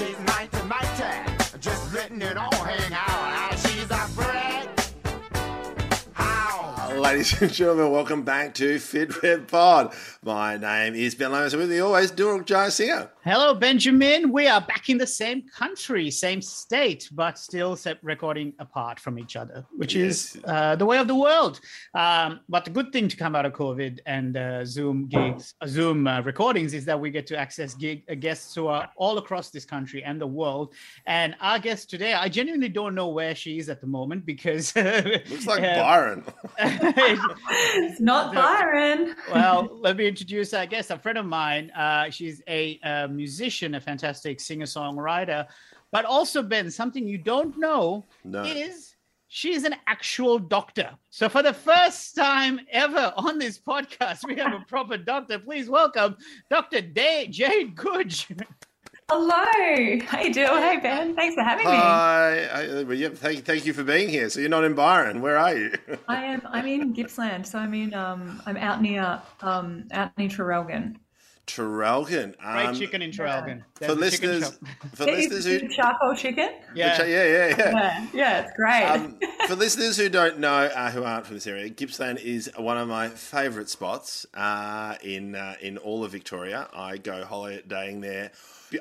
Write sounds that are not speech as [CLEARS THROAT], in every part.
She's mighty, mighty, just letting it all Ladies and gentlemen, welcome back to FitRed Pod. My name is Ben Lomas, with me always, Dilruk Jayasinha. Hello, Benjamin. We are back in the same country, same state, but still recording apart from each other, which Yes. is uh, the way of the world. Um, but the good thing to come out of COVID and uh, Zoom gigs, uh, Zoom uh, recordings is that we get to access gig, uh, guests who are all across this country and the world. And our guest today, I genuinely don't know where she is at the moment because [LAUGHS] Looks like uh, Byron. [LAUGHS] It's not Byron. well, let me introduce our guest, a friend of mine. Uh, she's a, uh musician, a fantastic singer songwriter, but also, Ben, something you don't know No. is she's an actual doctor. So, for the first time ever on this podcast, we have a proper doctor. Please welcome Dr. Day- Jade Googe. [LAUGHS] Hello. Hey, you doing? Hey Ben. Thanks for having me. Hi. I, well, yep, thank, thank you for being here. So you're not in Byron. Where are you? I am. I'm in Gippsland, so I'm in. Um, I'm out near. Um, out near Traralgon. Traralgon. Fried Um, chicken in Traralgon. For There's the chicken listeners, [LAUGHS] for listeners who, charcoal chicken. yeah. yeah, yeah, yeah. Yeah, yeah, it's great. Um, for listeners who don't know, uh, who aren't from this area, Gippsland is one of my favourite spots uh, in uh, in all of Victoria. I go holidaying there.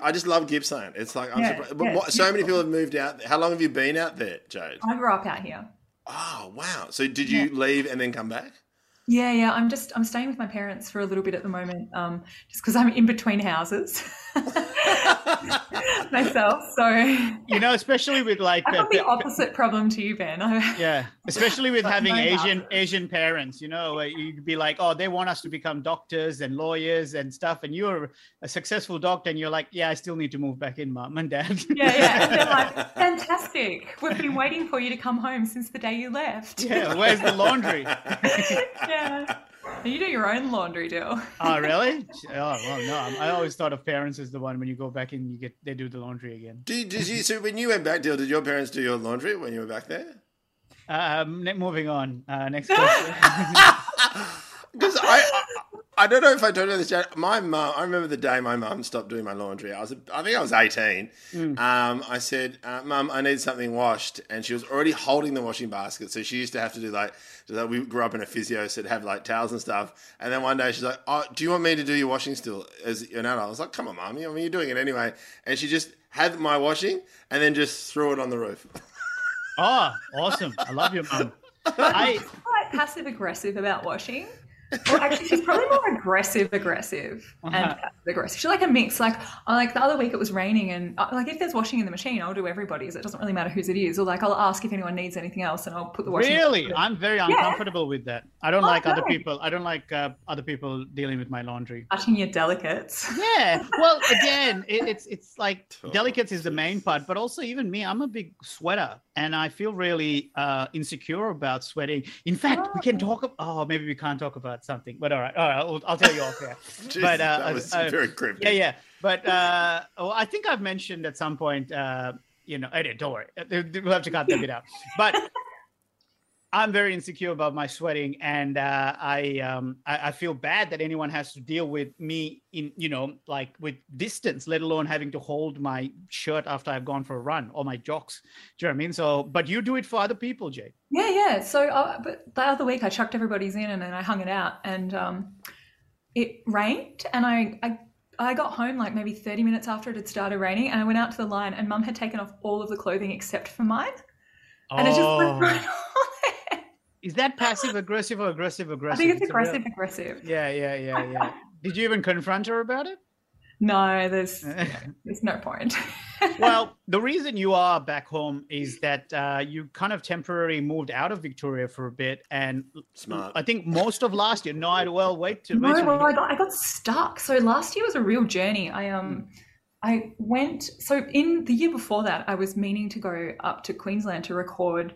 I just love Gippsland. It's like I'm Yeah, surprised. But yeah, what, so many people have moved out. How long have you been out there, Jade? I grew up out here. Oh wow! So did you leave and then come back? Yeah, yeah. I'm just. I'm staying with my parents for a little bit at the moment, um, just because I'm in between houses [LAUGHS] [LAUGHS] myself. So You know, especially with like have the- the opposite problem to you, Ben. [LAUGHS] Yeah, especially with having Asian Asian parents, you know, where you'd be like, oh, they want us to become doctors and lawyers and stuff, and you're a successful doctor, and you're like, yeah, I still need to move back in, mom and dad. [LAUGHS] Yeah, yeah. And they're like, fantastic. We've been waiting for you to come home since the day you left. yeah. Where's the laundry? yeah. And you do your own laundry, Dill. [LAUGHS] oh, really? [LAUGHS] Oh, well, no. I'm- always thought of parents as the one when you go back and you get they do the laundry again. Did, did you? So when you went back, Dill, did your parents do your laundry when you were back there? Um, moving on. Uh, next [LAUGHS] question. Because I, I, I don't know if I told you this. Jade. My mum, I remember the day my mum stopped doing my laundry. I was, I think I was eighteen. Um, I said, uh, "Mum, I need something washed," and she was already holding the washing basket. So she used to have to do like, so that we grew up in a physio, so to have like towels and stuff. And then one day she's like, "Oh, do you want me to do your washing still as an adult?" I was like, "Come on, mum. I mean, you're doing it anyway." And she just had my washing and then just threw it on the roof. oh, awesome! I love your mum. [LAUGHS] I Quite passive aggressive about washing. Well, actually, she's probably more aggressive, aggressive, and Uh-huh. passive aggressive. She's like a mix. Like, I like the other week it was raining, and uh, like if there's washing in the machine, I'll do everybody's. It doesn't really matter whose it is. Or like I'll ask if anyone needs anything else, and I'll put the washing. really, I'm very uncomfortable with that. I don't Oh, like other people. I don't like uh, other people dealing with my laundry. touching your delicates. Yeah. Well, [LAUGHS] again, it, it's it's like delicates is the main part, but also even me, I'm a big sweater, and I feel really uh, insecure about sweating. In fact, we can talk. Oh, maybe we can't talk about something, but all right, all right, I'll, I'll tell you off here. [LAUGHS] Jeez, But, uh, that was uh, very cryptic. Yeah, yeah. But uh, well, I think I've mentioned at some point. Uh, you know, I didn't. Don't worry. We'll have to cut that bit out. But I'm very insecure about my sweating, and uh, I, um, I I feel bad that anyone has to deal with me in you know like with distance, let alone having to hold my shirt after I've gone for a run or my jocks. Do you know what I mean? So, but you do it for other people, Jay. Yeah, yeah. So, uh, but the other week I chucked everybody's in and then I hung it out, and um, it rained, and I, I I got home like maybe thirty minutes after it had started raining, and I went out to the line, and Mum had taken off all of the clothing except for mine, and it just Oh. went right [LAUGHS] on. Is that passive aggressive or aggressive aggressive? I think it's a real- aggressive, aggressive. Yeah, yeah, yeah, yeah. Did you even confront her about it? No, there's [LAUGHS] there's no point. [LAUGHS] well, the reason you are back home is that uh, you kind of temporarily moved out of Victoria for a bit, and Smart. I think most of last year. No, I well wait to No, wait till- well, I got I got stuck. So last year was a real journey. I um I went so in the year before that I was meaning to go up to Queensland to record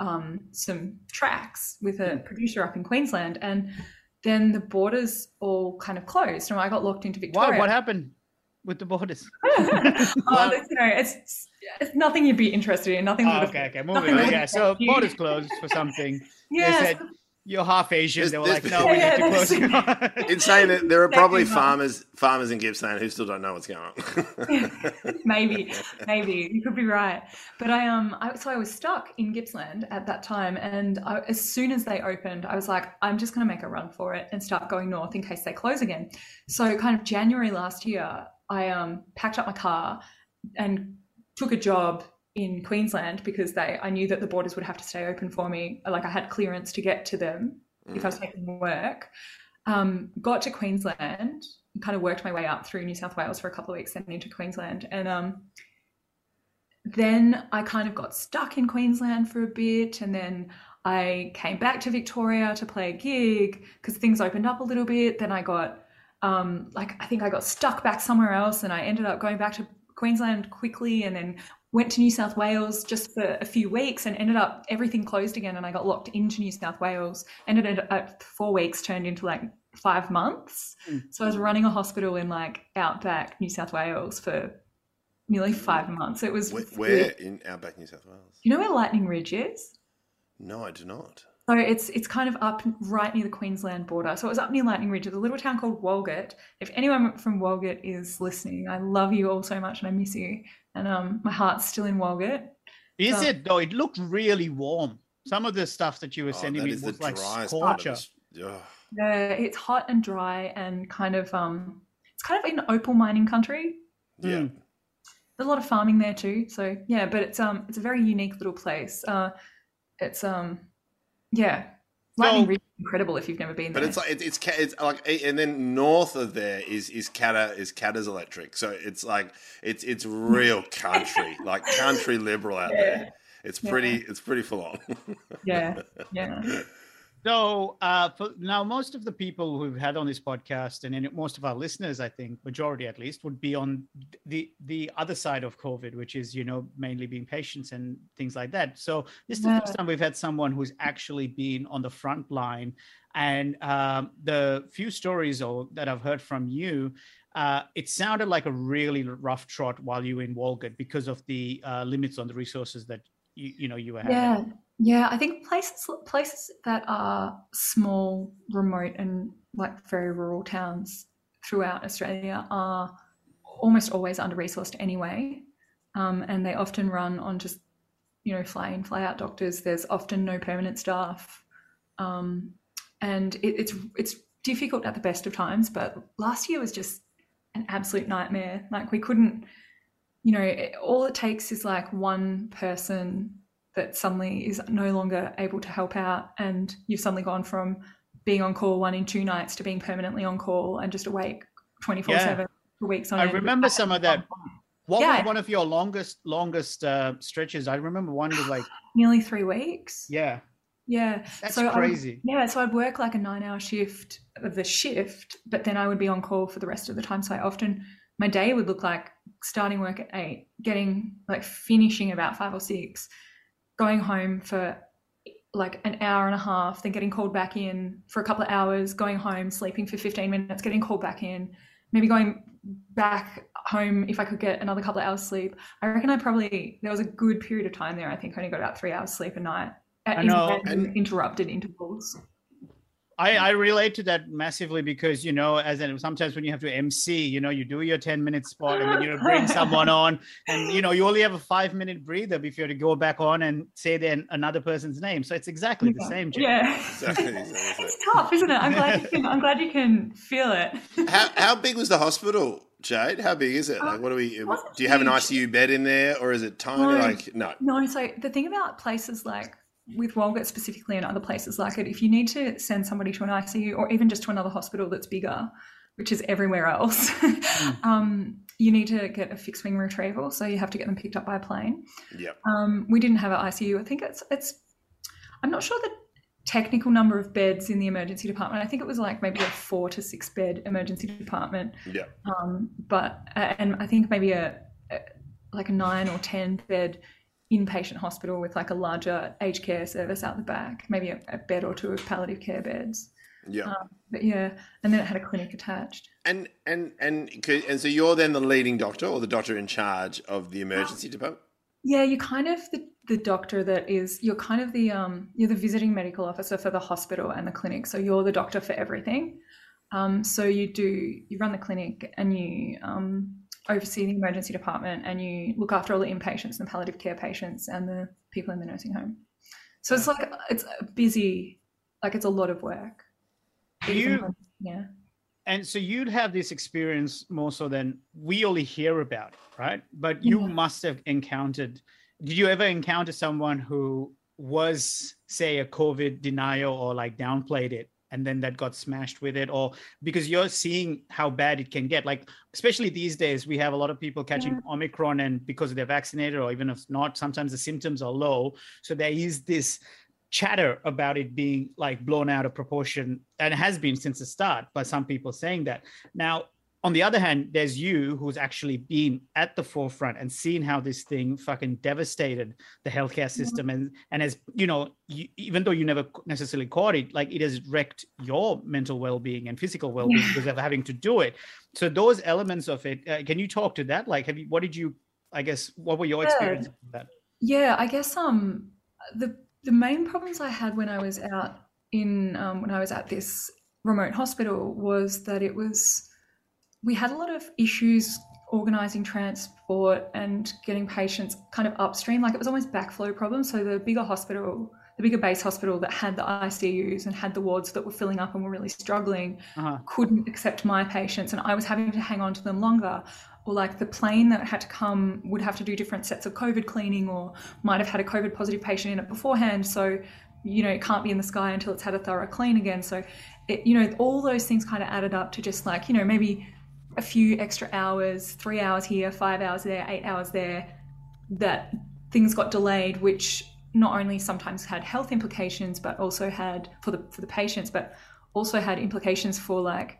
um some tracks with a producer up in Queensland and then the borders all kind of closed and I got locked into? Victoria. What happened with the borders? [LAUGHS] oh, that's, you know, it's it's nothing you'd be interested in. Nothing. Oh, okay, okay, moving on. Yeah, so borders closed for something. Yeah. so you're half Asian. There's- they were like, been- no, we Yeah, need to close [LAUGHS] there's- it. In saying that, there are probably farmers farmers in Gippsland who still don't know what's going on. [LAUGHS] maybe, maybe you could be right. But I um, I, so I was stuck in Gippsland at that time, and I, as soon as they opened, I was like, I'm just going to make a run for it and start going north in case they close again. So kind of January last year, I um packed up my car and took a job in Queensland because they I knew that the borders would have to stay open for me. Like I had clearance to get to them if I was taking work. Um, got to Queensland, kind of worked my way up through New South Wales for a couple of weeks, then into Queensland, and um, then I kind of got stuck in Queensland for a bit, and then I came back to Victoria to play a gig because things opened up a little bit. Then I got um, like I think I got stuck back somewhere else, and I ended up going back to Queensland quickly, and then went to New South Wales just for a few weeks, and ended up everything closed again, and I got locked into New South Wales. Ended at four weeks, turned into like five months. Mm. So I was running a hospital in like outback New South Wales for nearly five months. It was Where, where in outback New South Wales? you know where Lightning Ridge is? No, I do not. So it's it's kind of up right near the Queensland border. So it was up near Lightning Ridge. There's a little town called Walgett. If anyone from Walgett is listening, I love you all so much and I miss you. And um, my heart's still in Walgett. Is So- it though? It looked really warm. Some of the stuff that you were Oh, sending me was like driest of scorcher. this. Ugh. Yeah, it's hot and dry and kind of um, it's kind of in opal mining country. Yeah. Mm. There's a lot of farming there too. So yeah, but it's um, it's a very unique little place. Uh, it's um, yeah, Lightning So- Ridge is incredible if you've never been there. But it's like it's, it's it's like and then north of there is is Katter is Katter's electric. So it's like it's it's real [LAUGHS] country, like country liberal out there. It's Yeah. pretty it's pretty full on. [LAUGHS] yeah, yeah. So uh, for, now, most of the people who've had on this podcast, and in, most of our listeners, I think, majority at least, would be on the the other side of COVID, which is you know mainly being patients and things like that. So this is the first time we've had someone who's actually been on the front line, and um, the few stories or, that I've heard from you. Uh, it sounded like a really rough trot while you were in Walgett because of the uh, limits on the resources that you, you know you were having. Yeah, yeah. I think places places that are small, remote, and like very rural towns throughout Australia are almost always under resourced anyway, um, and they often run on just you know fly in, fly out doctors. There's often no permanent staff, um, and it, it's it's difficult at the best of times. But last year was just an absolute nightmare. Like we couldn't you know, all it takes is like one person that suddenly is no longer able to help out, and you've suddenly gone from being on call one in two nights to being permanently on call and just awake 24 7 for weeks on I end. remember some of that. What Yeah. was one of your longest longest uh, stretches? I remember one was like, [SIGHS] Nearly three weeks. yeah, Yeah. that's So, crazy. Yeah, so I'd work like a nine hour shift of the shift, but then I would be on call for the rest of the time. So I often, my day would look like starting work at eight, getting like finishing about five or six, going home for like an hour and a half, then getting called back in for a couple of hours, going home, sleeping for 15 minutes, getting called back in, maybe going back home if I could get another couple of hours sleep. I reckon I probably, there was a good period of time there. I think I only got about three hours sleep a night. at I know, and- interrupted intervals. I, mm. I relate to that massively because you know, as in sometimes when you have to MC, you know, you do your ten minute spot and then you bring [LAUGHS] someone on, and you know, you only have a five minute breather before you to go back on and say then another person's name. So it's exactly the same. Jay. Yeah. Exactly, exactly. [LAUGHS] it's tough, isn't it? I'm glad you can, I'm glad you can feel it. [LAUGHS] How how big was the hospital, Jade? How big is it? Like, what do we? Uh, do you have an. ICU bed in there, or is it tiny? No. Like no. No, so the thing about places like with Walgett specifically and other places like it, if you need to send somebody to an ICU or even just to another hospital that's bigger, which is everywhere else, [LAUGHS] um, you need to get a fixed wing retrieval. So you have to get them picked up by a plane. Yep. Um, we didn't have an ICU. I think it's it's. I'm not sure the technical number of beds in the emergency department. I think it was like maybe a four to six bed emergency department. Yep. Um, but uh, and I think maybe a, a like a nine or ten bed inpatient hospital with like a larger aged care service out the back, maybe a, a bed or two of palliative care beds. Yeah. Um, but yeah, and then it had a clinic attached. And and and and so you're then the leading doctor or the doctor in charge of the emergency department. Yeah, you're kind of the the doctor that is you're kind of the um you're the visiting medical officer for the hospital and the clinic. So you're the doctor for everything. Um, so you do you run the clinic and you um, oversee the emergency department and you look after all the inpatients and the palliative care patients and the people in the nursing home. So it's like it's busy, like it's a lot of work. You- yeah. and so you'd have this experience more so than we only hear about right but you Yeah. must have encountered did you ever encounter someone who was say a covid denial or like downplayed it and then that got smashed with it or because you're seeing how bad it can get. Like especially these days we have a lot of people catching omicron and because they're vaccinated or even if not sometimes the symptoms are low. So there is this chatter about it being like blown out of proportion and it has been since the start by some people saying that. Now on the other hand there's you who's actually been at the forefront and seen how this thing fucking devastated the healthcare system and and as you know you, even though you never necessarily caught it like it has wrecked your mental well-being and physical well-being Yeah. because of having to do it so those elements of it uh, can you talk to that like have you what did you i guess what were your Yeah. experiences with that Yeah, I guess um the the main problems I had when I was out in um, when I was at this remote hospital was that it was we had a lot of issues organizing transport and getting patients kind of upstream like it was almost backflow problems so the bigger hospital the bigger base hospital that had the ICUs and had the wards that were filling up and were really struggling uh-huh. couldn't accept my patients and I was having to hang on to them longer. Or like the plane that had to come would have to do different sets of COVID cleaning or might have had a COVID positive patient in it beforehand. So, you know, it can't be in the sky until it's had a thorough clean again. So, it, you know, all those things kind of added up to just like, you know, maybe a few extra hours, three hours here, five hours there, eight hours there, that things got delayed, which not only sometimes had health implications, but also had for the for the patients, but also had implications for like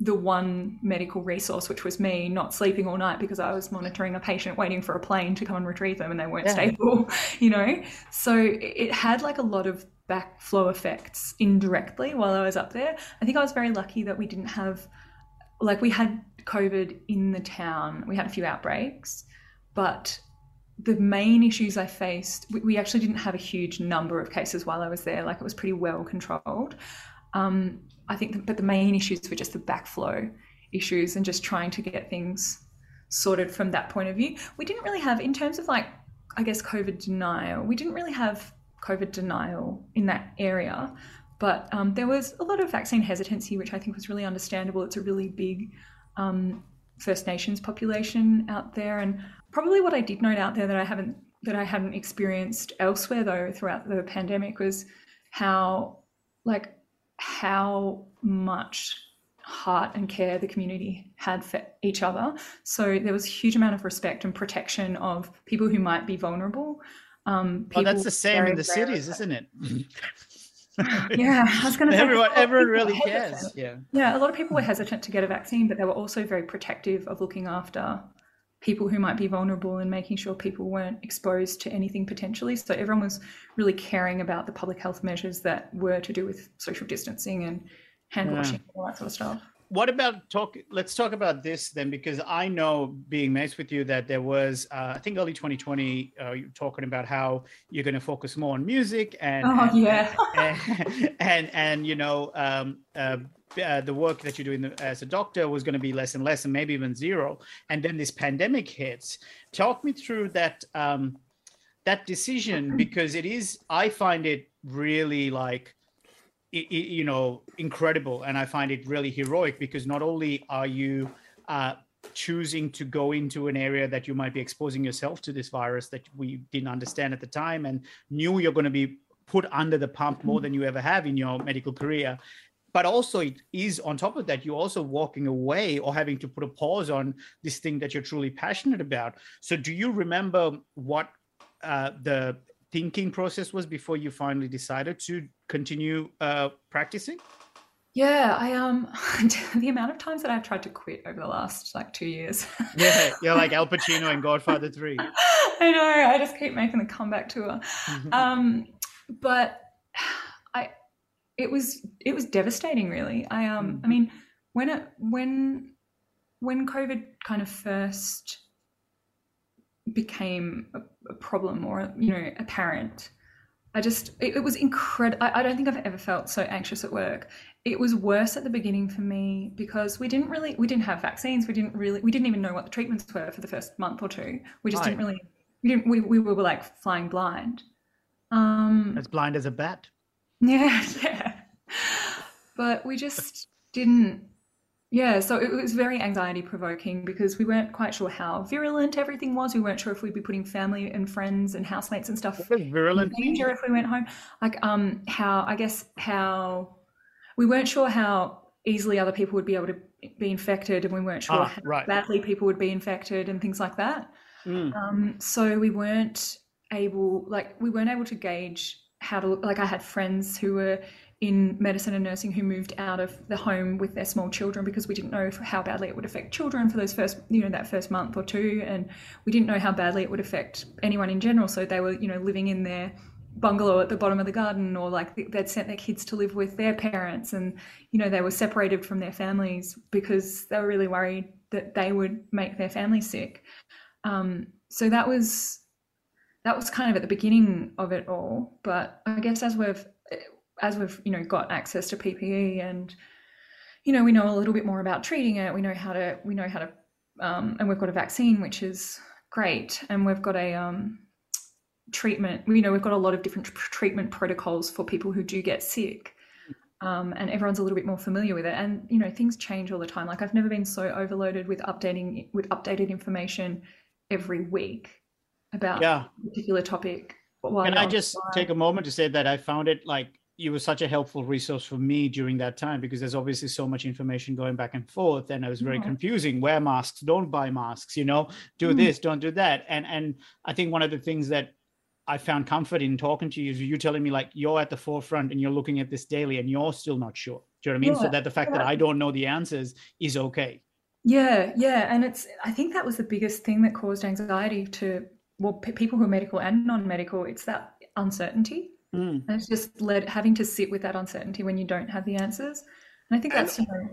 the one medical resource, which was me not sleeping all night because I was monitoring a patient waiting for a plane to come and retrieve them and they weren't Yeah. stable, [LAUGHS] you know? So it had like a lot of backflow effects indirectly while I was up there. I think I was very lucky that we didn't have, like, we had COVID in the town, we had a few outbreaks, but the main issues I faced, we, we actually didn't have a huge number of cases while I was there. Like it was pretty well controlled. Um, I think, that, but the main issues were just the backflow issues and just trying to get things sorted from that point of view. We didn't really have, in terms of like, I guess, COVID denial, we didn't really have COVID denial in that area. But um, there was a lot of vaccine hesitancy, which I think was really understandable. It's a really big um, First Nations population out there, and probably what I did note out there that I haven't that I hadn't experienced elsewhere though throughout the pandemic was how like how much heart and care the community had for each other. So there was a huge amount of respect and protection of people who might be vulnerable. Um, oh that's the same in the cities isn't it [LAUGHS] [LAUGHS] Yeah, I was going to say everyone everyone really cares yeah Yeah, a lot of people were hesitant to get a vaccine, but they were also very protective of looking after people who might be vulnerable and making sure people weren't exposed to anything potentially. So everyone was really caring about the public health measures that were to do with social distancing and hand hmm. washing and all that sort of stuff. What about talk let's talk about this then because i know being mates with you that there was uh, i think early 2020 uh, you were talking about how you're going to focus more on music and Oh, and, yeah. and, [LAUGHS] and and you know um uh, uh, the work that you're doing as a doctor was going to be less and less and maybe even zero and then this pandemic hits talk me through that um that decision because it is i find it really like you know incredible. And i find it really heroic because not only are you uh, choosing to go into an area that you might be exposing yourself to this virus that we didn't understand at the time and knew you're going to be put under the pump more than you ever have in your medical career. But also it is on top of that you're also walking away or having to put a pause on this thing that you're truly passionate about. So do you remember what uh, the thinking process was before you finally decided to continue uh, practicing? Yeah, I um [LAUGHS] the amount of times that I've tried to quit over the last like two years. [LAUGHS] Yeah, you're like Al [LAUGHS] Pacino in Godfather 3. I know, I just keep making the comeback tour. Um but I it was it was devastating really. I um I mean when it when when COVID kind of first became a, a problem or you know apparent i just it, it was incredible I, I don't think i've ever felt so anxious at work it was worse at the beginning for me because we didn't really we didn't have vaccines we didn't really we didn't even know what the treatments were for the first month or two we just Right. didn't really we didn't we, we were like flying blind um As blind as a bat. [LAUGHS] yeah, yeah. But we just didn't. Yeah, so it was very anxiety provoking because we weren't quite sure how virulent everything was. We weren't sure if we'd be putting family and friends and housemates and stuff What does in virulent danger if we went home. Like, um, how I guess how we weren't sure how easily other people would be able to be infected, and we weren't sure Ah, how right. badly people would be infected and things like that. Mm. Um, so we weren't able, like, we weren't able to gauge how to, like, I had friends who were in medicine and nursing who moved out of the home with their small children because we didn't know how badly it would affect children for those first, you know, that first month or two. And we didn't know how badly it would affect anyone in general. So they were, you know, living in their bungalow at the bottom of the garden or like they'd sent their kids to live with their parents and, you know, they were separated from their families because they were really worried that they would make their family sick. Um, so that was that was kind of at the beginning of it all. But I guess as we've as we've you know got access to PPE and you know we know a little bit more about treating it, we know how to we know how to um, and we've got a vaccine which is great, and we've got a um, treatment. You know we've got a lot of different tr- treatment protocols for people who do get sick. Um, and everyone's a little bit more familiar with it, and you know things change all the time. Like I've never been so overloaded with updating with updated information every week about Yeah. a particular topic. Can I just flight. take a moment to say that I found it like you were such a helpful resource for me during that time because there's obviously so much information going back and forth and it was very Yeah. confusing wear masks don't buy masks you know do Mm. this don't do that and and i think one of the things that i found comfort in talking to you is you telling me like you're at the forefront and you're looking at this daily and you're still not sure do you know what i mean so that the fact that i don't know the answers is okay Yeah, yeah, and it's. I think that was the biggest thing that caused anxiety to well, p- people who are medical and non-medical. It's that uncertainty, Mm. and it's just led having to sit with that uncertainty when you don't have the answers. And I think And- that's you know,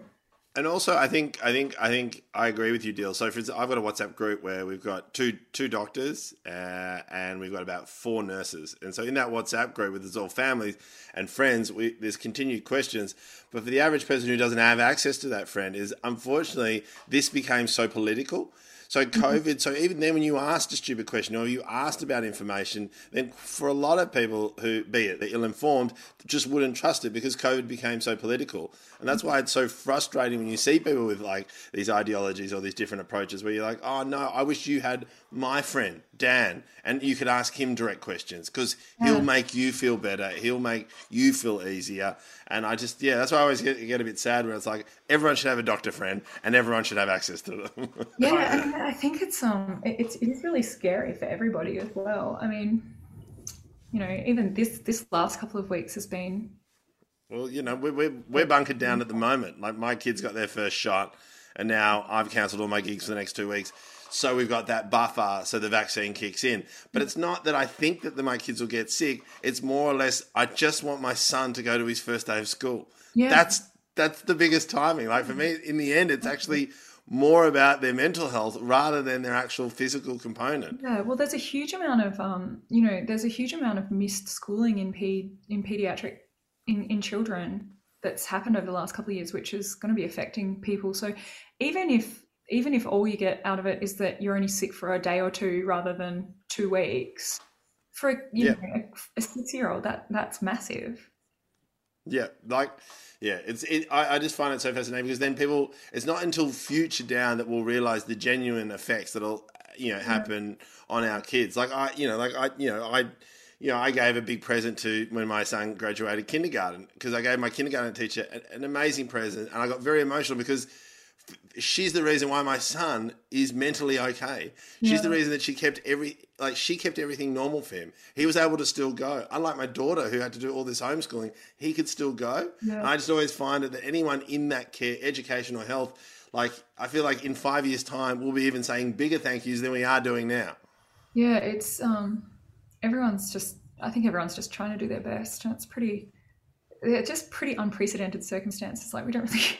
And also, I think, I think, I think, I agree with you, Deal. So, for instance, I've got a WhatsApp group where we've got two two doctors uh, and we've got about four nurses. And so, in that WhatsApp group, with it's all families and friends, we, there's continued questions. But for the average person who doesn't have access to that friend, is unfortunately this became so political. So mm-hmm. COVID. So even then, when you asked a stupid question or you asked about information, then for a lot of people who, be it the ill-informed, just wouldn't trust it because COVID became so political, and that's why it's so frustrating when you see people with like these ideologies or these different approaches, where you're like, oh no, I wish you had my friend Dan, and you could ask him direct questions because he'll make you feel better, he'll make you feel easier, and I just yeah, that's why I always get, get a bit sad where it's like everyone should have a doctor friend and everyone should have access to them. [LAUGHS] yeah. And I think it's um, it's it is really scary for everybody as well. I mean, you know, even this this last couple of weeks has been Well, you know, we're, we're, we're bunkered down at the moment. Like, my kids got their first shot, and now I've cancelled all my gigs for the next two weeks. So we've got that buffer so the vaccine kicks in. But it's not that I think that the, my kids will get sick. It's more or less, I just want my son to go to his first day of school. Yeah. That's, that's the biggest timing. Like, for me, in the end, it's actually more about their mental health rather than their actual physical component. Yeah, well, there's a huge amount of, um, you know, there's a huge amount of missed schooling in ped in pediatric in in children that's happened over the last couple of years, which is going to be affecting people. So even if even if all you get out of it is that you're only sick for a day or two rather than two weeks, for a, you Yeah. know, a, six year old, that that's massive. Yeah, like yeah, it's it, I, I just find it so fascinating because then people it's not until future down that we'll realize the genuine effects that'll you know happen on our kids. Like I you know like I you know I you know I gave a big present to when my son graduated kindergarten because I gave my kindergarten teacher an, an amazing present and I got very emotional because she's the reason why my son is mentally okay. She's the reason that she kept every like she kept everything normal for him. He was able to still go. Unlike my daughter who had to do all this homeschooling, he could still go. Yeah. And I just always find it that anyone in that care, education or health, like I feel like in five years' time we'll be even saying bigger thank yous than we are doing now. Yeah, it's um, everyone's just. I think everyone's just trying to do their best, and it's pretty. They're just pretty unprecedented circumstances. Like we don't really,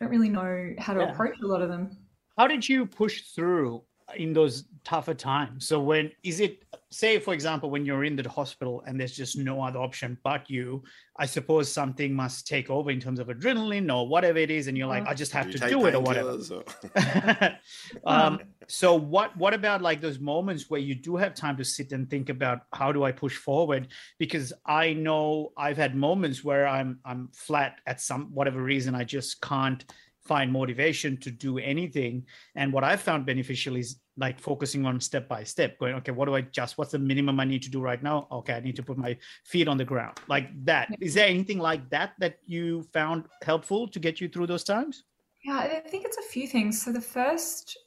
don't really know how to Yeah. approach a lot of them. how did you push through in those tougher times. So when is it say for example when you're in the hospital and there's just no other option but you, I suppose something must take over in terms of adrenaline or whatever it is and you're like I just have you to do it or whatever. or- [LAUGHS] um, so what what about like those moments where you do have time to sit and think about how do I push forward? Because I know I've had moments where I'm I'm flat at some whatever reason I just can't find motivation to do anything. And what I've found beneficial is like focusing on step by step, going, okay, what do I just what's the minimum I need to do right now? Okay, I need to put my feet on the ground. Like that. Is there anything like that that you found helpful to get you through those times? Yeah, I think it's a few things. So the first,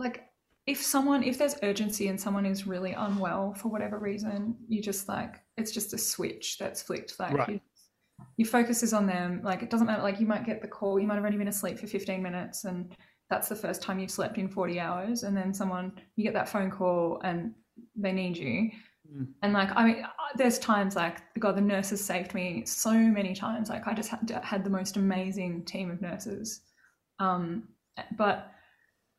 like, if someone, if there's urgency and someone is really unwell for whatever reason, you just like, it's just a switch that's flicked. Like, Right. you, your focus is on them. Like, it doesn't matter. Like, you might get the call, you might have only been asleep for 15 minutes, and that's the first time you've slept in 40 hours. And then someone, you get that phone call and they need you. Mm. And like, I mean, uh, there's times like, God, the nurses saved me so many times. Like, I just had, had the most amazing team of nurses. Um, but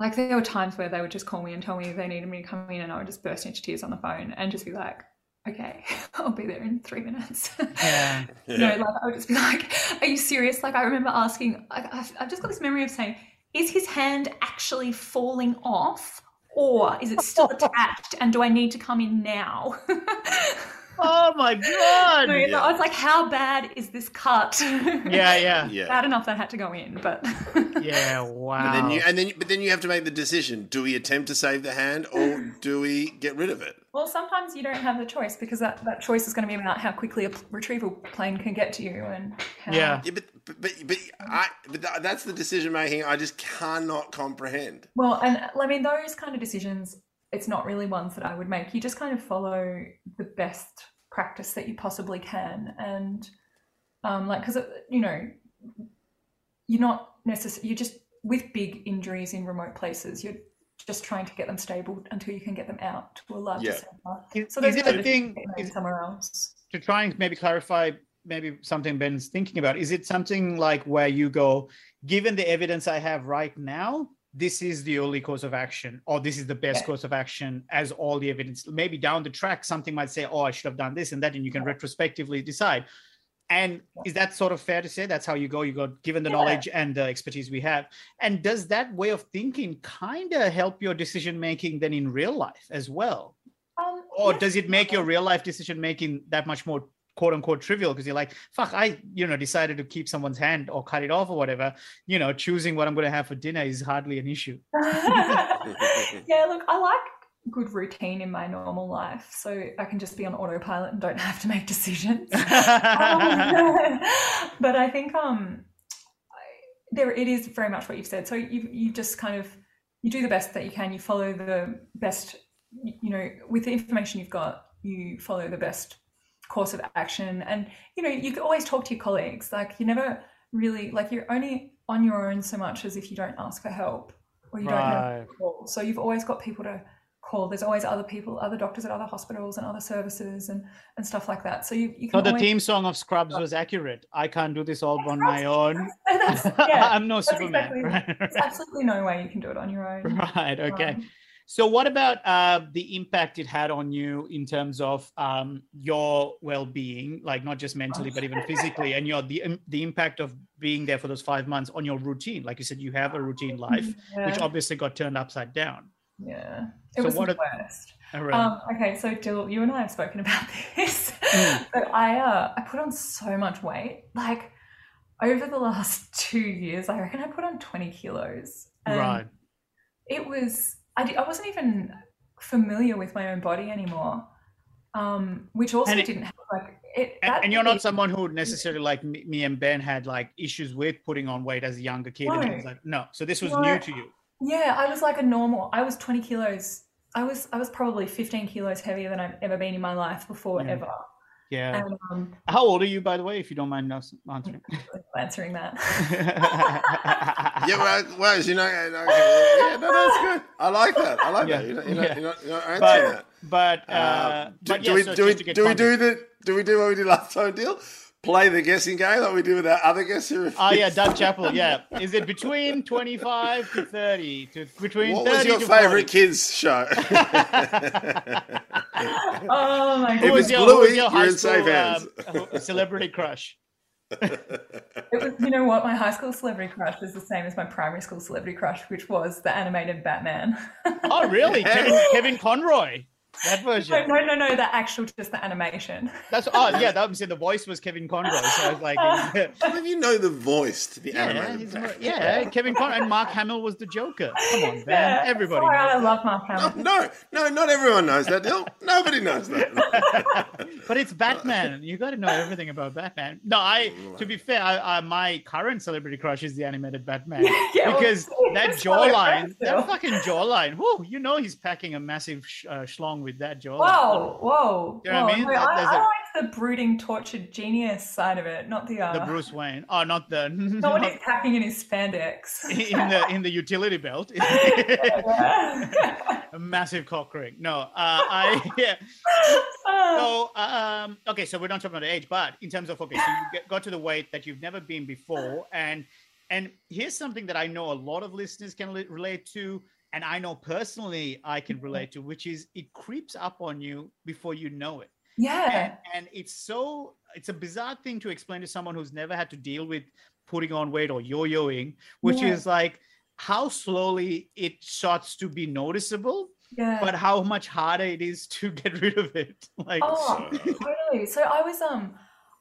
like, there were times where they would just call me and tell me they needed me to come in, and I would just burst into tears on the phone and just be like, okay, [LAUGHS] I'll be there in three minutes. [LAUGHS] Yeah. you know, like I would just be like, "Are you serious?" Like I remember asking, I, I've, I've just got this memory of saying, "Is his hand actually falling off, or is it still [LAUGHS] attached? And do I need to come in now?" Oh my god. I mean, I was like, "How bad is this cut?" Yeah, yeah. [LAUGHS] yeah. bad enough that I had to go in, but [LAUGHS] Yeah, wow. And then you and then but then you have to make the decision: do we attempt to save the hand or do we get rid of it? well, sometimes you don't have the choice because that, that choice is going to be about how quickly a retrieval plane can get to you and how, Yeah. Yeah, but but but, but I but that's the decision making I just cannot comprehend. Well, and I mean, those kind of decisions, it's not really ones that I would make. You just kind of follow the best practice that you possibly can. And, um, like, because, you know, you're not necessarily, you're just with big injuries in remote places, you're just trying to get them stable until you can get them out to a larger Yeah. center. Is, So is there's it a thing is, somewhere else. to try and maybe clarify maybe something Ben's thinking about? Is it something like where you go, given the evidence I have right now, this is the only course of action, or this is the best Yeah. course of action as all the evidence. Maybe down the track, something might say, Oh, I should have done this and that, and you can retrospectively decide. And is that sort of fair to say? That's how you go. You got given the Yeah. knowledge and the expertise we have. And does that way of thinking kind of help your decision making then in real life as well? Um, or yes, does it make your real life decision making that much more quote unquote trivial because you're like fuck i you know decided to keep someone's hand or cut it off or whatever you know choosing what i'm going to have for dinner is hardly an issue [LAUGHS] yeah, look, I like good routine in my normal life, so I can just be on autopilot and don't have to make decisions. [LAUGHS] Um, [LAUGHS] but I think um, there it is very much what you've said. So you you just kind of you do the best that you can. You follow the best, you you know, with the information you've got, you follow the best course of action, and you know you can always talk to your colleagues. Like you never really like you're only on your own so much as if you don't ask for help or you don't Right. have call. So you've always got people to call. There's always other people, other doctors at other hospitals and other services and and stuff like that. So you you can. so the always, theme song of scrubs was accurate i can't do this all on my own [LAUGHS] That's, yeah, [LAUGHS] i'm no superman exactly- right, [LAUGHS] there's absolutely no way you can do it on your own. right okay Um, So, what about uh, the impact it had on you in terms of um, your well-being, like not just mentally, but even physically, and your the the impact of being there for those five months on your routine? Like you said, you have a routine life, which obviously got turned upside down. yeah. it So was what the are- worst. Around. Um, okay, so Dill, you and I have spoken about [LAUGHS] this, Mm. but I uh, I put on so much weight. Like over the last [LAUGHS] two years, I reckon I put on twenty kilos. Right. It was I, wasn't even familiar with my own body anymore, um, which also it- didn't have like it. And, and you're not someone who necessarily like me, me and Ben had like issues with putting on weight as a younger kid. And No. things like no. So this was No. new to you. Yeah, I was like a normal. I was 20 kilos. I was I was probably 15 kilos heavier than I've ever been in my life before Yeah. ever. Yeah. Um, How old are you, by the way, if you don't mind us answering? answering that. [LAUGHS] Yeah, well, well you know, okay, yeah, no, that's good. I like that. I like Yeah, that. You're not, you're not, yeah. you're not, you're not answering but that. but uh, Uh, do, but do we so do we just to get do we do the do we do what we did last time, deal? Play the guessing game like we did with our other guests who Oh yeah, Doug Chappell. [LAUGHS] Yeah, is it between twenty-five to thirty? To between What 30 was your to favourite 40? kids show? [LAUGHS] Oh my If Who god! was it's your, who was Bluey, your you're high in safe school hands. um, [LAUGHS] who- celebrity crush? It was, you know what? My high school celebrity crush was the same as my primary school celebrity crush, which was the animated Batman. Oh really? Yeah. Kevin, Kevin Conroy. That [LAUGHS] version. no, no, no, the actual, just the animation. That's oh yeah. That was the voice was Kevin Conroy. So I was like, [LAUGHS] How do you know the voice to the yeah, animated? he's Batman? more- yeah. Kevin Conroy and Mark Hamill was the Joker. Come on, man. Yeah, Everybody. Sorry, I love Mark Hamill. No, no, not everyone knows that, Dill. [LAUGHS] Nobody knows that. that. but it's Batman. You got to know everything about Batman. No, I. To be fair, I, I, my current celebrity crush is the animated Batman Yeah, well, because that it's not a jawline, that fucking jawline. Whoo, you know he's packing a massive sh- uh, schlong with that jawline. Whoa, whoa. You know what I mean? No, That- I, there's like the brooding, tortured genius side of it, not the uh, The Bruce Wayne. Oh, not the [LAUGHS] not [LAUGHS] when he's packing in his spandex. in the in the utility belt. [LAUGHS] A massive cock ring. No, uh, I yeah. So um, okay, so we're not talking about age, but in terms of okay, so you get, got to the weight that you've never been before, and and here's something that I know a lot of listeners can relate to, and I know personally I can relate to, which is it creeps up on you before you know it. and, yeah. and it's so it's a bizarre thing to explain to someone who's never had to deal with putting on weight or yo-yoing which Yeah. is like how slowly it starts to be noticeable Yeah. but how much harder it is to [LAUGHS] get rid of it like Oh, totally. So I was um,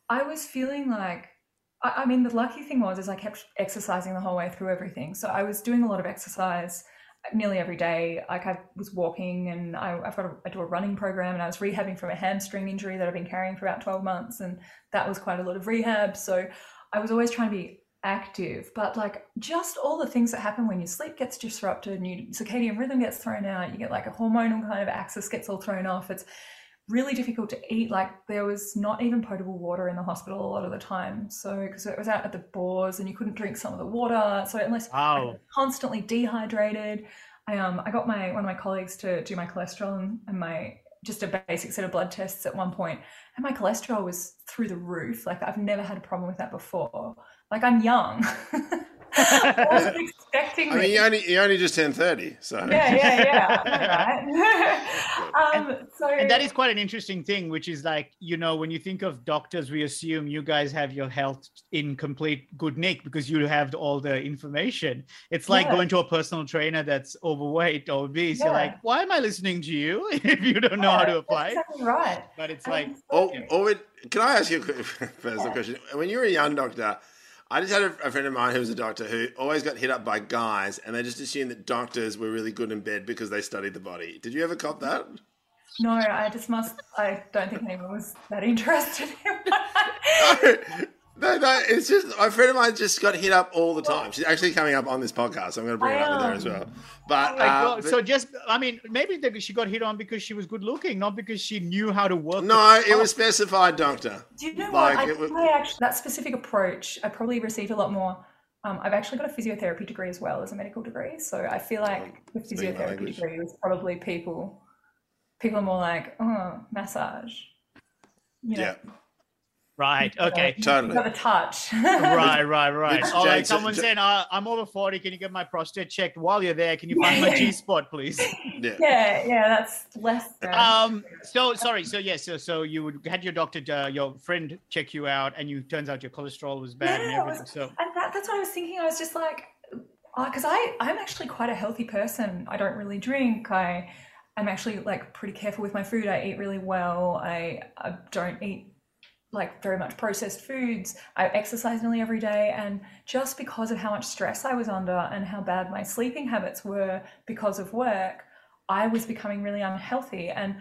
I was feeling like, I, I mean, the lucky thing was is I kept exercising the whole way through everything. So I was doing a lot of exercise nearly every day. Like I was walking, and I, I've got a, I do a running program, and I was rehabbing from a hamstring injury that I've been carrying for about twelve months, and that was quite a lot of rehab. So I was always trying to be active, but like just all the things that happen when your sleep gets disrupted and your circadian rhythm gets thrown out, you get like a hormonal kind of axis gets all thrown off. It's really difficult to eat. Like there was not even potable water in the hospital a lot of the time. So because it was out at the bores and you couldn't drink some of the water. So unless I wow constantly dehydrated, I um I got my one of my colleagues to do my cholesterol and, and my just a basic set of blood tests at one point, and my cholesterol was through the roof. Like I've never had a problem with that before. Like I'm young. [LAUGHS] I [LAUGHS] wasn't expecting I mean, this. you only you only just turned thirty, so yeah, yeah, yeah. [LAUGHS] I know, right? [LAUGHS] um, so and that is quite an interesting thing which is like you know when you think of doctors we assume you guys have your health in complete good nick because you have all the information it's like Yeah. going to a personal trainer that's overweight or obese you're like why am i listening to you if you don't know how to apply That's exactly right. but it's like Or, Yeah. or would- can I ask you a quick personal question? When you were a young doctor, I just had a, a friend of mine who was a doctor who always got hit up by guys, and they just assumed that doctors were really good in bed because they studied the body. Did you ever cop that? No, I just must. I don't think anyone was that interested in [LAUGHS] No, no, no, it's just a friend of mine just got hit up all the time. She's actually coming up on this podcast, so I'm going to bring her up in there as well. But, like, uh, but- so just i mean maybe that she got hit on because she was good looking not because she knew how to work no, the- it was specified, doctor. Do you know Like, what? I think was- I actually that specific approach. I probably received a lot more. Um, I've actually got a physiotherapy degree as well as a medical degree, so I feel like the physiotherapy degree was probably people. People are more like, oh, massage. You know, Yeah, right [LAUGHS] you know, okay you Totally. Got a touch. [LAUGHS] right, right, right. Which Oh, like Jake- someone Jake- saying, uh, "I'm over forty. Can you get my prostate checked while you're there? Can you find my G spot, please?" [LAUGHS] yeah. yeah, yeah, that's less. Than, Um. So sorry. So yes. So so you would- had your doctor, uh, your friend, check you out, and you turns out your cholesterol was bad and Yeah, it was- So And that, that's what I was thinking. I was just like, because I I'm actually quite a healthy person. I don't really drink. I I'm actually like pretty careful with my food. I eat really well. I, I don't eat like very much processed foods. I exercise nearly every day, and just because of how much stress I was under and how bad my sleeping habits were because of work, I was becoming really unhealthy. And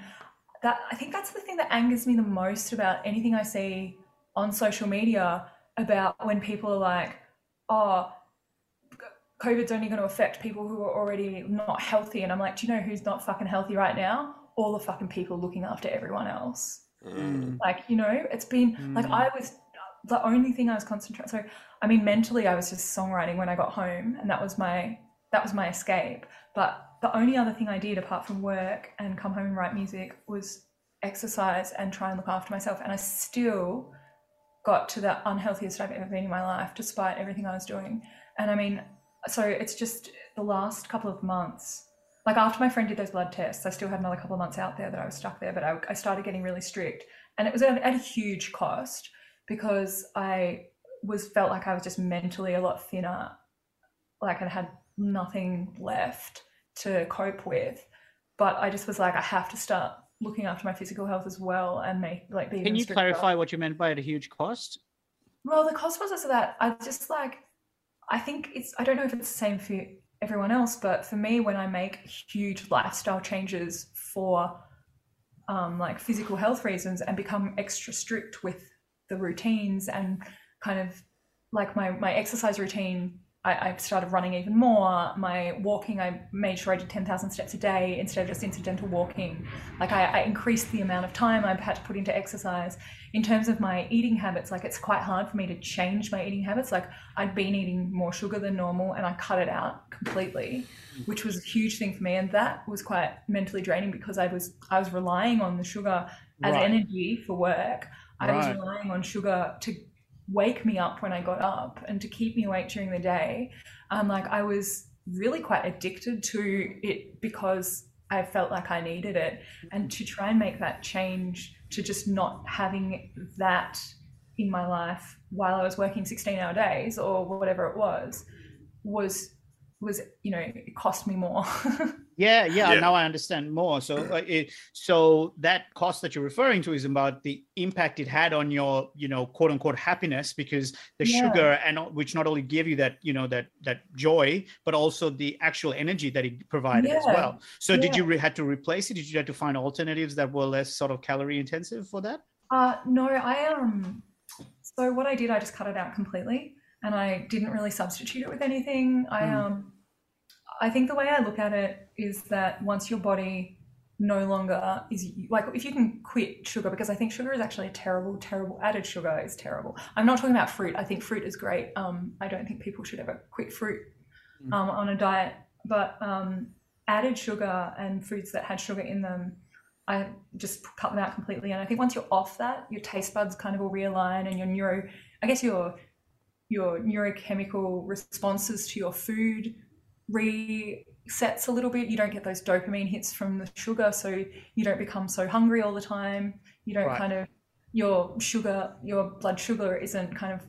that I think that's the thing that angers me the most about anything I see on social media about when people are like, oh, COVID's only going to affect people who are already not healthy. And I'm like, do you know who's not fucking healthy right now? All the fucking people looking after everyone else. Mm. Like, you know, it's been like Mm. I was the only thing I was concentrating. So, I mean, mentally, I was just songwriting when I got home, and that was my that was my escape. But the only other thing I did apart from work and come home and write music was exercise and try and look after myself. And I still got to the unhealthiest I've ever been in my life, despite everything I was doing. And I mean, so it's just the last couple of months. Like after my friend did those blood tests, I still had another couple of months out there that I was stuck there, but I, I started getting really strict, and it was at, at a huge cost because I was felt like I was just mentally a lot thinner, like I had nothing left to cope with. But I just was like, I have to start looking after my physical health as well and make like be. Can you stricter. clarify what you meant by at a huge cost? Well, the cost was also that I just like, I think it's, I don't know if it's the same for everyone else, but for me, when I make huge lifestyle changes for um, like physical health reasons and become extra strict with the routines and kind of like my, my exercise routine, I, I started running even more. My walking, I made sure I did 10,000 steps a day instead of just incidental walking. Like I, I increased the amount of time I've had to put into exercise in terms of my eating habits, like it's quite hard for me to change my eating habits. Like I'd been eating more sugar than normal and I cut it out completely, which was a huge thing for me. And that was quite mentally draining because I was I was relying on the sugar as Right. energy for work. I was relying on sugar to wake me up when I got up and to keep me awake during the day. Um, like I was really quite addicted to it because I felt like I needed it. And to try and make that change to just not having that in my life while I was working 16 hour days or whatever it was, was, was, you know, it cost me more. [LAUGHS] Yeah, yeah, Yeah. Now I understand more. So, [CLEARS THROAT] uh, it, so that cost that you're referring to is about the impact it had on your, you know, quote unquote happiness, because the Yeah. sugar and which not only gave you that, you know, that that joy, but also the actual energy that it provided as well. So, did you re- had to replace it? Did you have to find alternatives that were less sort of calorie intensive for that? Uh, no, I um. So what I did, I just cut it out completely, and I didn't really substitute it with anything. I Mm. um, I think the way I look at it is that once your body no longer is like if you can quit sugar because I think sugar is actually a terrible, terrible added sugar is terrible. I'm not talking about fruit. I think fruit is great. Um, I don't think people should ever quit fruit Mm. um, on a diet, but um, added sugar and foods that had sugar in them I just cut them out completely. And I think once you're off that, your taste buds kind of will realign and your neuro, I guess your your neurochemical responses to your food resets a little bit. You don't get those dopamine hits from the sugar, so you don't become so hungry all the time. You don't Right. kind of your sugar, your blood sugar isn't kind of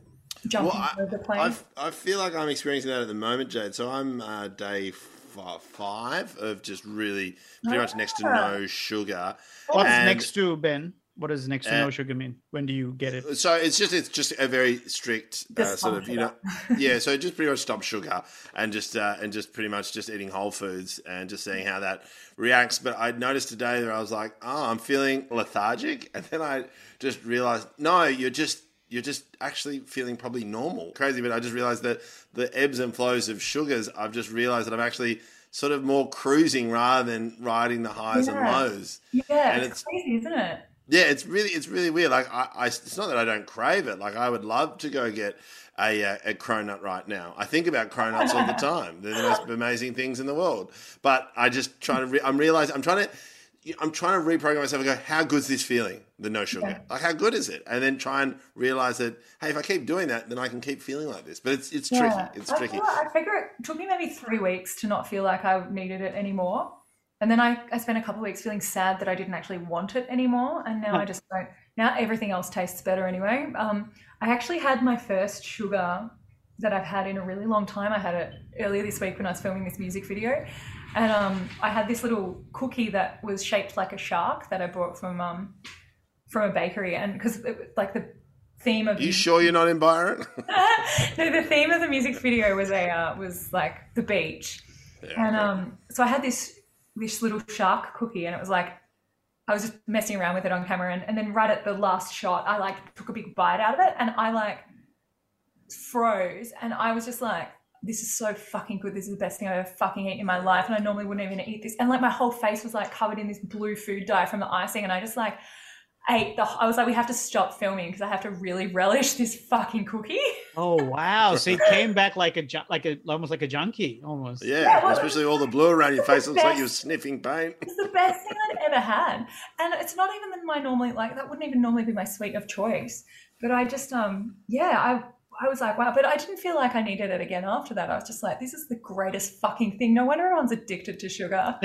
jumping Well, I- over the plane. I've, I feel like I'm experiencing that at the moment, Jade. So I'm uh, day f- five of just really pretty much next to Ah. no sugar. What's And- next to Ben? What does next to Uh, no sugar mean? When do you get it? So it's just it's just a very strict uh, sort of you know yeah. So just pretty much stop sugar and just uh, and just pretty much just eating whole foods and just seeing how that reacts. But I noticed today that I was like, oh, I'm feeling lethargic, and then I just realized, no, you're just you're just actually feeling probably normal. Crazy, but I just realized that the ebbs and flows of sugars. I've just realized that I'm actually sort of more cruising rather than riding the highs and lows. yeah, and it's it's- crazy, isn't it? Yeah, it's really it's really weird. Like I, I it's not that I don't crave it. Like I would love to go get a uh, a cronut right now. I think about cronuts all the [LAUGHS] time. They're the most amazing things in the world. But I just try to. Re- I'm realizing I'm trying to. I'm trying to reprogram myself and go, how good's this feeling? The no sugar. Yeah. Like how good is it? And then try and realize that hey, if I keep doing that, then I can keep feeling like this. But it's it's Yeah. tricky. It's I tricky. I figure it took me maybe three weeks to not feel like I needed it anymore. And then I, I spent a couple of weeks feeling sad that I didn't actually want it anymore. And now I just don't. Now everything else tastes better anyway. Um, I actually had my first sugar that I've had in a really long time. I had it earlier this week when I was filming this music video. And um, I had this little cookie that was shaped like a shark that I bought from um, from a bakery. And because like the theme of you sure you're not in Byron? [LAUGHS] [LAUGHS] no, the theme of the music video was a uh, was like the beach, and um, so I had this this little shark cookie, and it was like I was just messing around with it on camera, and, and then right at the last shot, I like took a big bite out of it, and I like froze, and I was just like. This is so fucking good. This is the best thing I've ever fucking eaten in my life. And I normally wouldn't even eat this. And like my whole face was like covered in this blue food dye from the icing. And I just like ate the, I was like, we have to stop filming because I have to really relish this fucking cookie. [LAUGHS] Oh wow! So it came back like a ju- like a almost like a junkie almost. yeah, Yeah, well, especially all the blue around your face. Looks like you're sniffing paint. It's the best thing I'd ever had. And it's not even my normally like that wouldn't even normally be my sweet of choice. but I just um yeah I I was like wow, but I didn't feel like I needed it again after that. I was just like, this is the greatest fucking thing. No wonder everyone's addicted to sugar.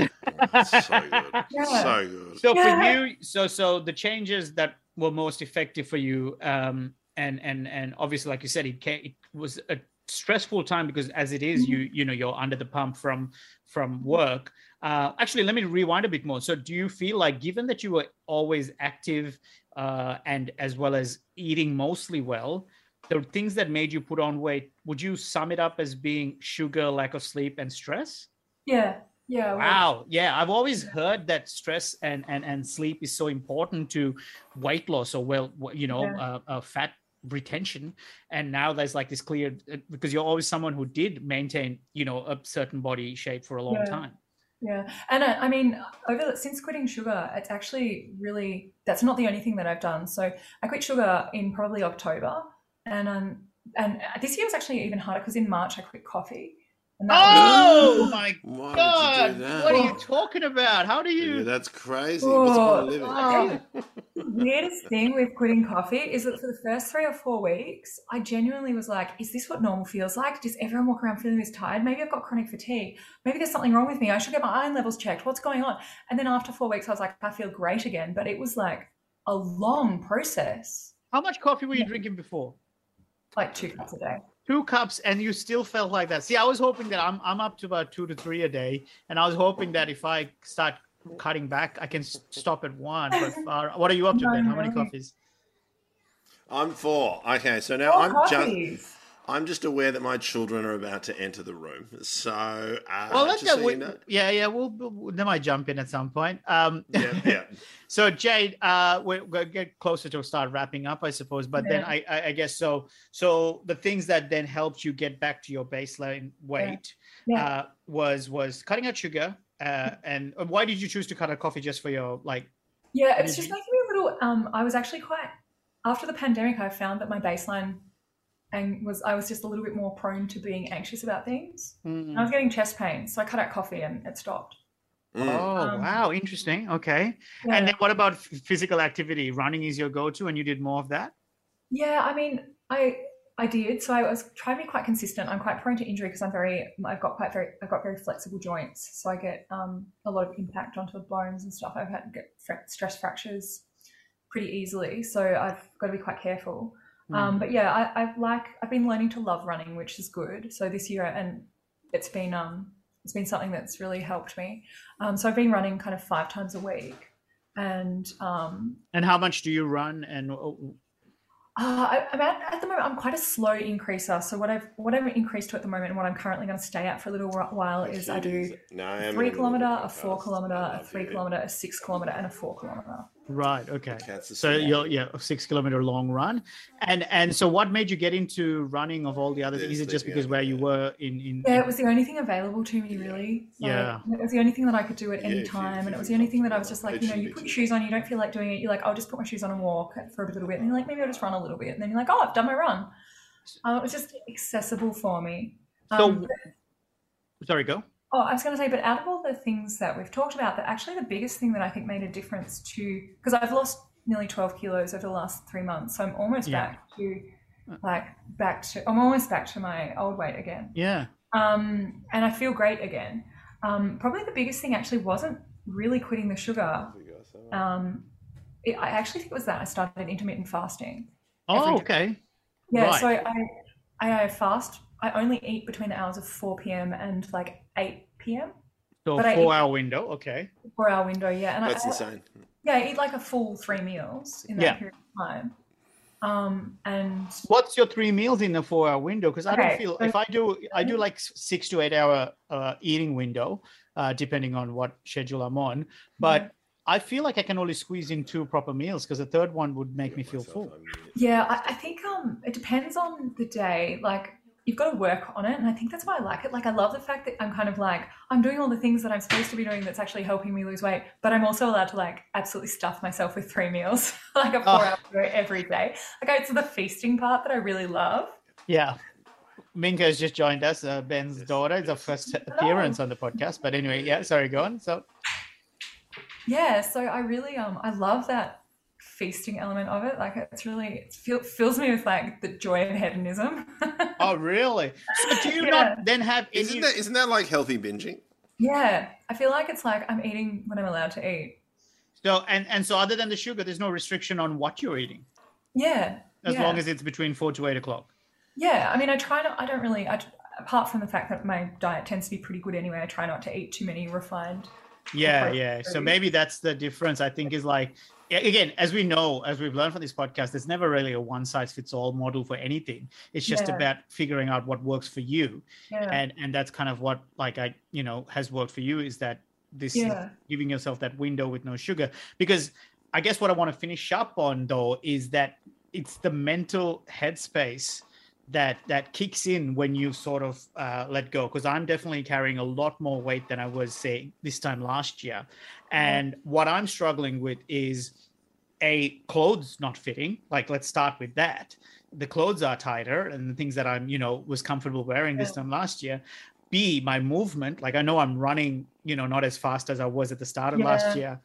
so good. Yeah. So good. So Yeah. for you, so so the changes that were most effective for you, um, and and and obviously, like you said, it, ca- it was a stressful time because as it is, you you know you're under the pump from from work. Uh, actually, let me rewind a bit more. So, do you feel like, given that you were always active uh, and as well as eating mostly well, the things that made you put on weight, would you sum it up as being sugar, lack of sleep, and stress? yeah, yeah. Wow. Yeah, I've always heard that stress and and and sleep is so important to weight loss or well, you know, Yeah. uh, uh, fat retention. And now there's like this clear uh, because you're always someone who did maintain, you know, a certain body shape for a long Yeah. time. Yeah, and I, I mean, over since quitting sugar, it's actually really that's not the only thing that I've done. So I quit sugar in probably October, and um, and this year was actually even harder because in March I quit coffee. And that was- Oh my Why god! would you do that? What are you talking about? How do Yeah, you? that's crazy. What's the living? Oh. The weirdest thing with quitting coffee is that for the first three or four weeks, I genuinely was like, is this what normal feels like? Does everyone walk around feeling this tired? Maybe I've got chronic fatigue. Maybe there's something wrong with me. I should get my iron levels checked. What's going on? And then after four weeks, I was like, I feel great again. But it was like a long process, How much coffee were you drinking before? Like two cups a day. two cups and you still felt like that see i was hoping that i'm, I'm up to about two to three a day and i was hoping that if i start cutting back i can stop at one but uh, what are you up to No, then how many coffees I'm four. Okay, so now Four I'm just coffees. I'm just aware that my children are about to enter the room. So uh, well let's just go so we, you know. yeah yeah we'll, we'll they might jump in at some point um Yeah, yeah. [LAUGHS] so jade uh we're gonna get closer to start wrapping up i suppose but then I, I i guess so so the things that then helped you get back to your baseline weight Yeah. uh was was cutting out sugar uh and why did you choose to cut out coffee just for your like Yeah, it's just making me a little. Um, I was actually quite after the pandemic. I found that my baseline and was I was just a little bit more prone to being anxious about things. And I was getting chest pain, so I cut out coffee and it stopped. Mm. Oh Um, wow, interesting. Okay. Yeah. And then what about physical activity? Running is your go-to, and you did more of that. Yeah, I mean, I I did. So I was trying to be quite consistent. I'm quite prone to injury because I'm very I've got quite very I've got very flexible joints. So I get um, a lot of impact onto the bones and stuff. I've had get fra- stress fractures pretty easily. So I've got to be quite careful. Hmm. Um, but yeah, I, I like I've been learning to love running, which is good. So this year and it's been um it's been something that's really helped me. Um, so I've been running kind of five times a week. And um, And how much do you run? And oh, uh, I, I'm at, at the moment, I'm quite a slow increaser. So what I've what I've increased to at the moment, and what I'm currently going to stay at for a little while is I do No, I a am three in the middle of kilometer, a four kilometer, a three kilometer, a six kilometer, and a four kilometer. Right, okay. So you're yeah, a six kilometer long run. And and so what made you get into running of all the other Yeah, things? Is it just because where you were in in Yeah, it was the only thing available to me, really. Like, Yeah. it was the only thing that I could do at any if time, if and it was the only thing that I was just like, you know, you put your shoes on, you don't feel like doing it. You're like, I'll just put my shoes on and walk for a little bit, and you're like, maybe I'll just run a little bit, and then you're like, oh, I've done my run. Um, it was just accessible for me. So- Um, sorry, go. Oh, I was going to say, but out of all the things that we've talked about, that actually the biggest thing that I think made a difference to because I've lost nearly twelve kilos over the last three months, so I'm almost Yeah. back to like back to I'm almost back to my old weight again, Yeah. um, and I feel great again. Um, probably the biggest thing actually wasn't really quitting the sugar. Um, it, I actually think it was that I started intermittent fasting. Oh, okay. Yeah, Right. so I, I I fast. I only eat between the hours of four p.m. and like eight p.m. So But I- four hour window. Okay. four hour window, yeah. And That's I, insane. yeah, I eat like a full three meals in that Yeah. period of time. Um, and What's your three meals in the four hour window? Because I don't feel if I do I do like six to eight hour uh, eating window, uh, depending on what schedule I'm on. But I feel like I can only squeeze in two proper meals because the third one would make me feel full. yeah, I, I think um, it depends on the day. Like you've got to work on it, and I think that's why I like it. Like I love the fact that I'm kind of like I'm doing all the things that I'm supposed to be doing that's actually helping me lose weight, but I'm also allowed to like absolutely stuff myself with three meals, [LAUGHS] like a four Oh. hour window every day. Like it's the feasting part that I really love. Yeah. Minka has just joined us, uh, Ben's daughter. It's her first appearance on the podcast. But anyway, yeah, sorry, go on. So Yeah, so I really um I love that feasting element of it. Like it's really it feel, fills me with like the joy of hedonism. [LAUGHS] Oh, really? So do you Yeah. not then have any? Isn't that isn't that like healthy binging? yeah, I feel like it's like I'm eating when I'm allowed to eat. So and and so other than the sugar, there's no restriction on what you're eating Yeah, as yeah. long as it's between four to eight o'clock. Yeah, I mean, I try not. I don't really. I, apart from the fact that my diet tends to be pretty good anyway, I try not to eat too many refined. Yeah, Okay. yeah. So maybe that's the difference. I think is like yeah, again, as we know, as we've learned from this podcast, there's never really a one size fits all model for anything. It's just Yeah. about figuring out what works for you, Yeah, and and that's kind of what like I you know has worked for you is that this Yeah. giving yourself that window with no sugar because I guess what I want to finish up on though is that it's the mental headspace that that kicks in when you sort of uh, let go because i'm definitely carrying a lot more weight than i was say this time last year. And what i'm struggling with is a clothes not fitting. Like let's start with that. The clothes are tighter and the things that i'm you know was comfortable wearing this time last year. B my movement like i know i'm running you know not as fast as i was at the start of last year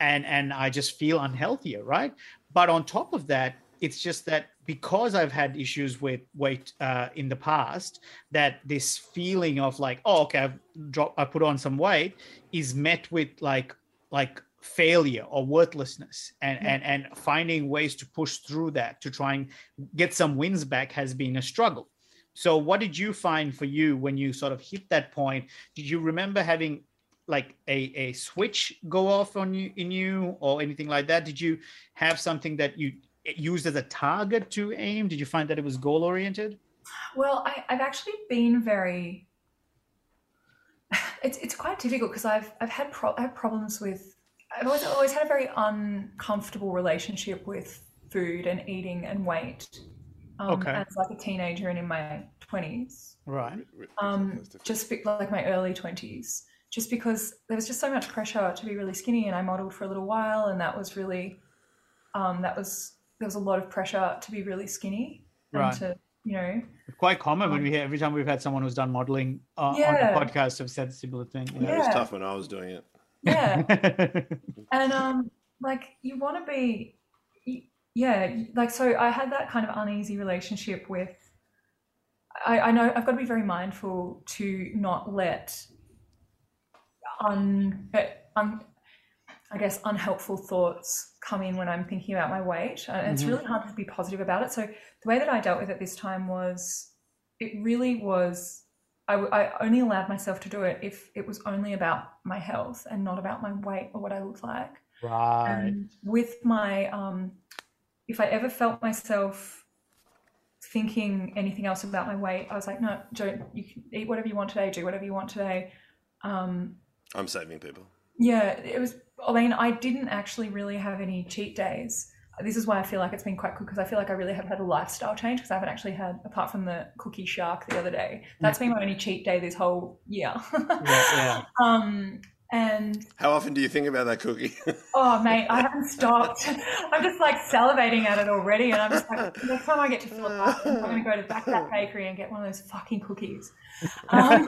and and i just feel unhealthier right? But on top of that it's just that because i've had issues with weight uh, in the past that this feeling of like oh okay i've dropped i put on some weight is met with like like failure or worthlessness. And Yeah. and and finding ways to push through that to try and get some wins back has been a struggle. So what did you find for you when you sort of hit that point? Did you remember having like a, a switch go off on you in you or anything like that? Did you have something that you used as a target to aim did you find that it was goal oriented Well, I, I've actually been very. It's it's quite difficult because I've I've had pro- I have problems with. I've always always had a very uncomfortable relationship with food and eating and weight. Um, Okay. As like a teenager and in my twenties, right um, just be, like my early twenties, just because there was just so much pressure to be really skinny, and I modeled for a little while, and that was really, um, that was there was a lot of pressure to be really skinny and Right. to you know quite common when we hear every time we've had someone who's done modeling uh, Yeah. on the podcast have said a similar thing Yeah, it was tough when I was doing it. yeah yeah. [LAUGHS] and um like you want to be yeah like so i had that kind of uneasy relationship with i i know i've got to be very mindful to not let un, un i guess unhelpful thoughts come in when i'm thinking about my weight and it's Mhm. really hard to be positive about it so the way that i dealt with it this time was it really was I only allowed myself to do it if it was only about my health and not about my weight or what I look like. right And with my, um, if I ever felt myself thinking anything else about my weight, I was like, no, don't. You can eat whatever you want today. Do whatever you want today. Um, I'm saving people. yeah, it was. I mean, I didn't actually really have any cheat days. This is why I feel like it's been quite good because I feel like I really have had a lifestyle change because I haven't actually had, apart from the cookie shark the other day, that's been my only cheat day this whole year. [LAUGHS] yeah, yeah. um, and How often do you think about that cookie? [LAUGHS] oh, mate, I haven't stopped. [LAUGHS] I'm just like salivating at it already, and I'm just like, next time I get to fill up, I'm going to go to Back That Bakery and get one of those fucking cookies. Um,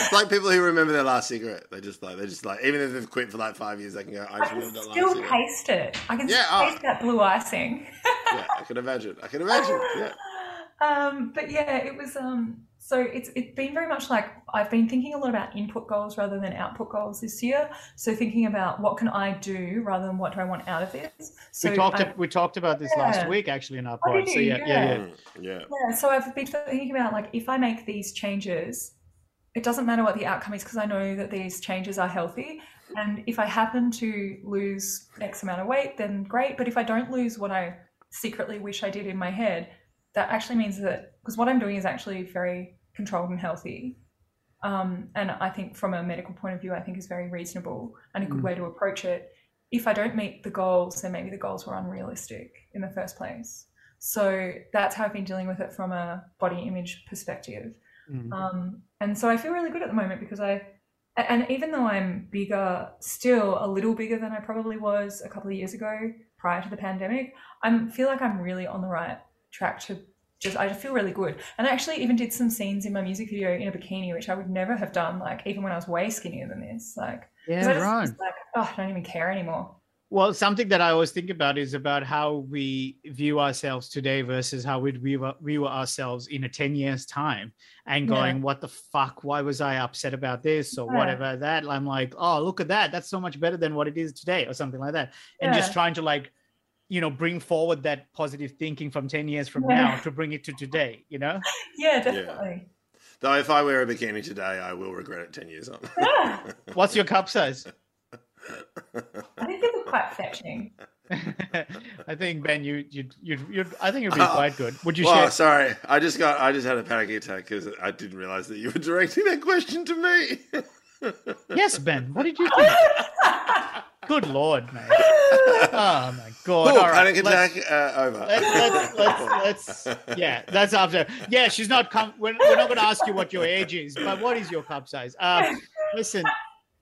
it's [LAUGHS] like people who remember their last cigarette. They just like they just like even if they've quit for like five years, they can go. I I can remember that last still cigarette. taste it. I can Yeah, still oh. taste that blue icing. [LAUGHS] Yeah, I can imagine. I can imagine. Yeah. [LAUGHS] um, but yeah, it was um so it's it's been very much like I've been thinking a lot about input goals rather than output goals this year. So thinking about what can I do rather than what do I want out of this. So we talked I- we talked about this last week actually in our Oh, pod. So you? yeah, yeah, yeah. Mm, yeah. yeah, so I've been thinking about like if I make these changes, it doesn't matter what the outcome is because I know that these changes are healthy. And if I happen to lose X amount of weight, then great. But if I don't lose what I secretly wish I did in my head, that actually means that because what I'm doing is actually very controlled and healthy. Um, and I think from a medical point of view, I think is very reasonable and a good Mm. way to approach it. If I don't meet the goals, then maybe the goals were unrealistic in the first place. So that's how I've been dealing with it from a body image perspective. Mm. Um, and so I feel really good at the moment because I, and even though I'm bigger, still a little bigger than I probably was a couple of years ago prior to the pandemic, I feel like I'm really on the right track to just, I just feel really good. And I actually even did some scenes in my music video in a bikini, which I would never have done, like even when I was way skinnier than this. Like, 'cause I just was like, oh, I don't even care anymore. Well, something that I always think about is about how we view ourselves today versus how we'd view, view ourselves in a 10 years time and Yeah. going, what the fuck? Why was I upset about this or Yeah. whatever that? I'm like, oh, look at that. That's so much better than what it is today or something like that. And just trying to like, you know, bring forward that positive thinking from 10 years from Yeah. now to bring it to today, you know? [LAUGHS] Yeah, definitely. Though if I wear a bikini today, I will regret it ten years on. Yeah. What's your cup size? [LAUGHS] I think these are quite [LAUGHS] fetching. I think Ben, you you you you I think it'd be Oh. quite good. Would you Well, share? sorry, I just got I just had a panic attack because I didn't realize that you were directing that question to me. [LAUGHS] Yes, Ben. What did you think? [LAUGHS] Good lord, mate. Oh my god. Cool, All right, panic let's- attack uh, over. Let's, let's, let's, let's, yeah, that's after. Yeah, she's not. Com- we're, we're not going to ask you what your age is, but what is your cup size? Um, listen,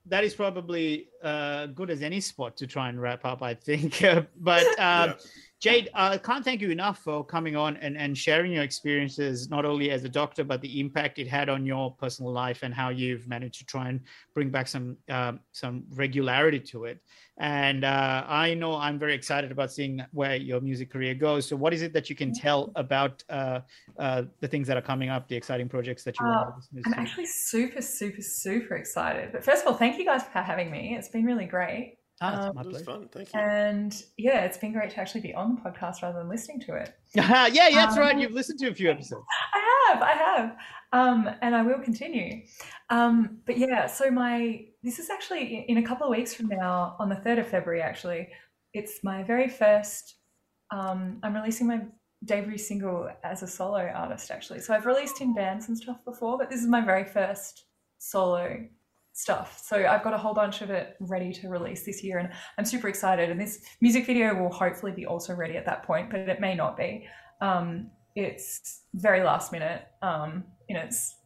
that is probably uh, good as any spot to try and wrap up, I think. [LAUGHS] but um, Yeah. Jade, I can't thank you enough for coming on and, and sharing your experiences, not only as a doctor, but the impact it had on your personal life and how you've managed to try and bring back some um, some regularity to it. And uh, I know I'm very excited about seeing where your music career goes. So, what is it that you can tell about uh, uh, the things that are coming up, the exciting projects that you Uh, want our listeners I'm to? actually super, super, super excited. But first of all, thank you guys for having me. It's been really great. Um, it's my It was fun, thank you. And yeah, it's been great to actually be on the podcast rather than listening to it. [LAUGHS] yeah, yeah, that's right. Um, You've listened to a few episodes. I have, I have, um, and I will continue. Um, but yeah, so my this is actually in a couple of weeks from now, on the third of February. Actually, it's my very first. Um, I'm releasing my debut single as a solo artist. Actually, so I've released in bands and stuff before, but this is my very first solo stuff. So I've got a whole bunch of it ready to release this year, and I'm super excited. And this music video will hopefully be also ready at that point, but it may not be. Um, it's very last minute um, in its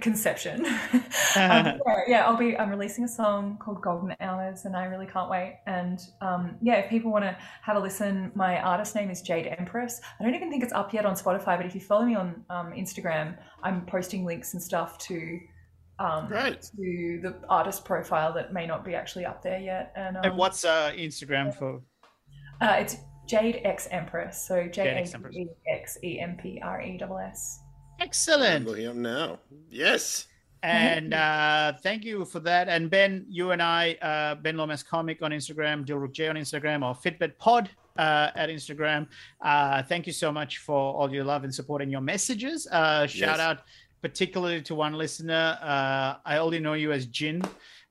conception. [LAUGHS] um, [LAUGHS] yeah, yeah, I'll be. I'm releasing a song called Golden Hours, and I really can't wait. And um, yeah, if people want to have a listen, my artist name is Jade Empress. I don't even think it's up yet on Spotify, but if you follow me on um, Instagram, I'm posting links and stuff to. Um, Great. to the artist profile that may not be actually up there yet, and, um, And what's uh, Instagram for? uh, it's Jade X Empress, so J Jade A X Empress. D X E M P R E S S. I'm Excellent. looking up now. Yes. And uh, thank you for that. And Ben, you and I, uh, Ben Lomas Comic on Instagram, Dilruk J on Instagram, or Fitbit Pod uh, at Instagram. Uh, thank you so much for all your love and support and your messages. Uh, shout Yes. out particularly to one listener. Uh, I only know you as Jin.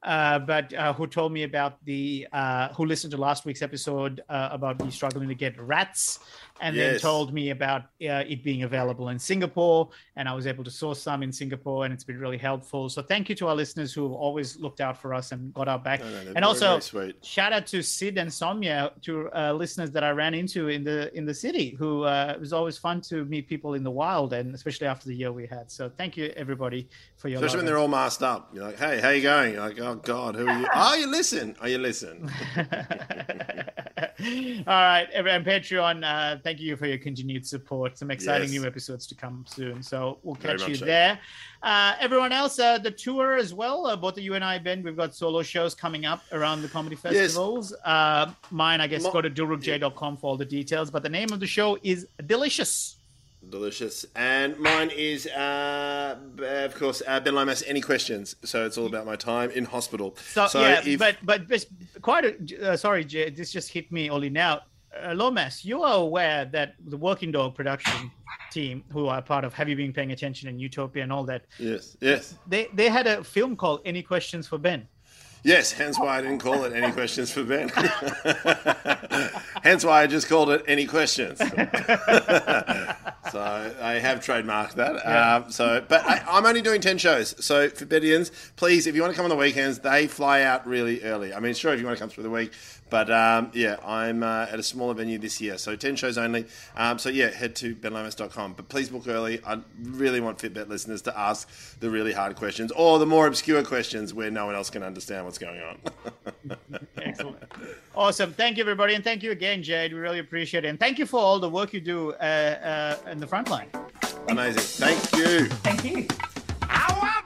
Uh, but uh, who told me about the uh, who listened to last week's episode uh, about me struggling to get rats, and then told me about uh, it being available in Singapore, and I was able to source some in Singapore, and it's been really helpful. So thank you to our listeners who have always looked out for us and got our back. No, no, and also shout out to Sid and Somya, to uh, listeners that I ran into in the in the city. Who uh, it was always fun to meet people in the wild, and especially after the year we had. So thank you everybody for your. Especially when they're all masked up. You're like, hey, how you going? You're like, oh God, who are you? are [LAUGHS] you listen. Are you listen. [LAUGHS] All right, everyone, Patreon, uh, thank you for your continued support. Some exciting Yes. new episodes to come soon. So we'll Very catch you so. there. Uh, everyone else, uh, the tour as well. Uh, both of you and I, Ben, we've got solo shows coming up around the comedy festivals. Uh, mine, I guess, Mo- go to dilrukj.com for all the details. But the name of the show is Delicious. Delicious. And mine is, uh, of course, uh, Ben Lomas. Any questions? So it's all about my time in hospital. So, yeah, if- but but quite a, uh, sorry, Jay, this just hit me only now. Uh, Lomas, you are aware that the Working Dog production team, who are part of Have You Been Paying Attention and Utopia and all that, yes, yes, they they had a film called Any Questions for Ben. yes. Hence why I didn't call it any questions for Ben. [LAUGHS] hence why I just called it any questions. [LAUGHS] so I have trademarked that. Um, so, but I, I'm only doing ten shows. So for Bedians, please, if you want to come on the weekends, they fly out really early. I mean, sure, if you want to come through the week, but um, yeah, I'm uh, at a smaller venue this year, so ten shows only. Um, so yeah, head to benlomas.com. But please book early. I really want Fitbit listeners to ask the really hard questions or the more obscure questions where no one else can understand what's going on. [LAUGHS] Excellent. Awesome. Thank you, everybody. And thank you again, Jade. We really appreciate it. And thank you for all the work you do uh, uh, in the front line. Amazing. Thank you. Thank you. Ow,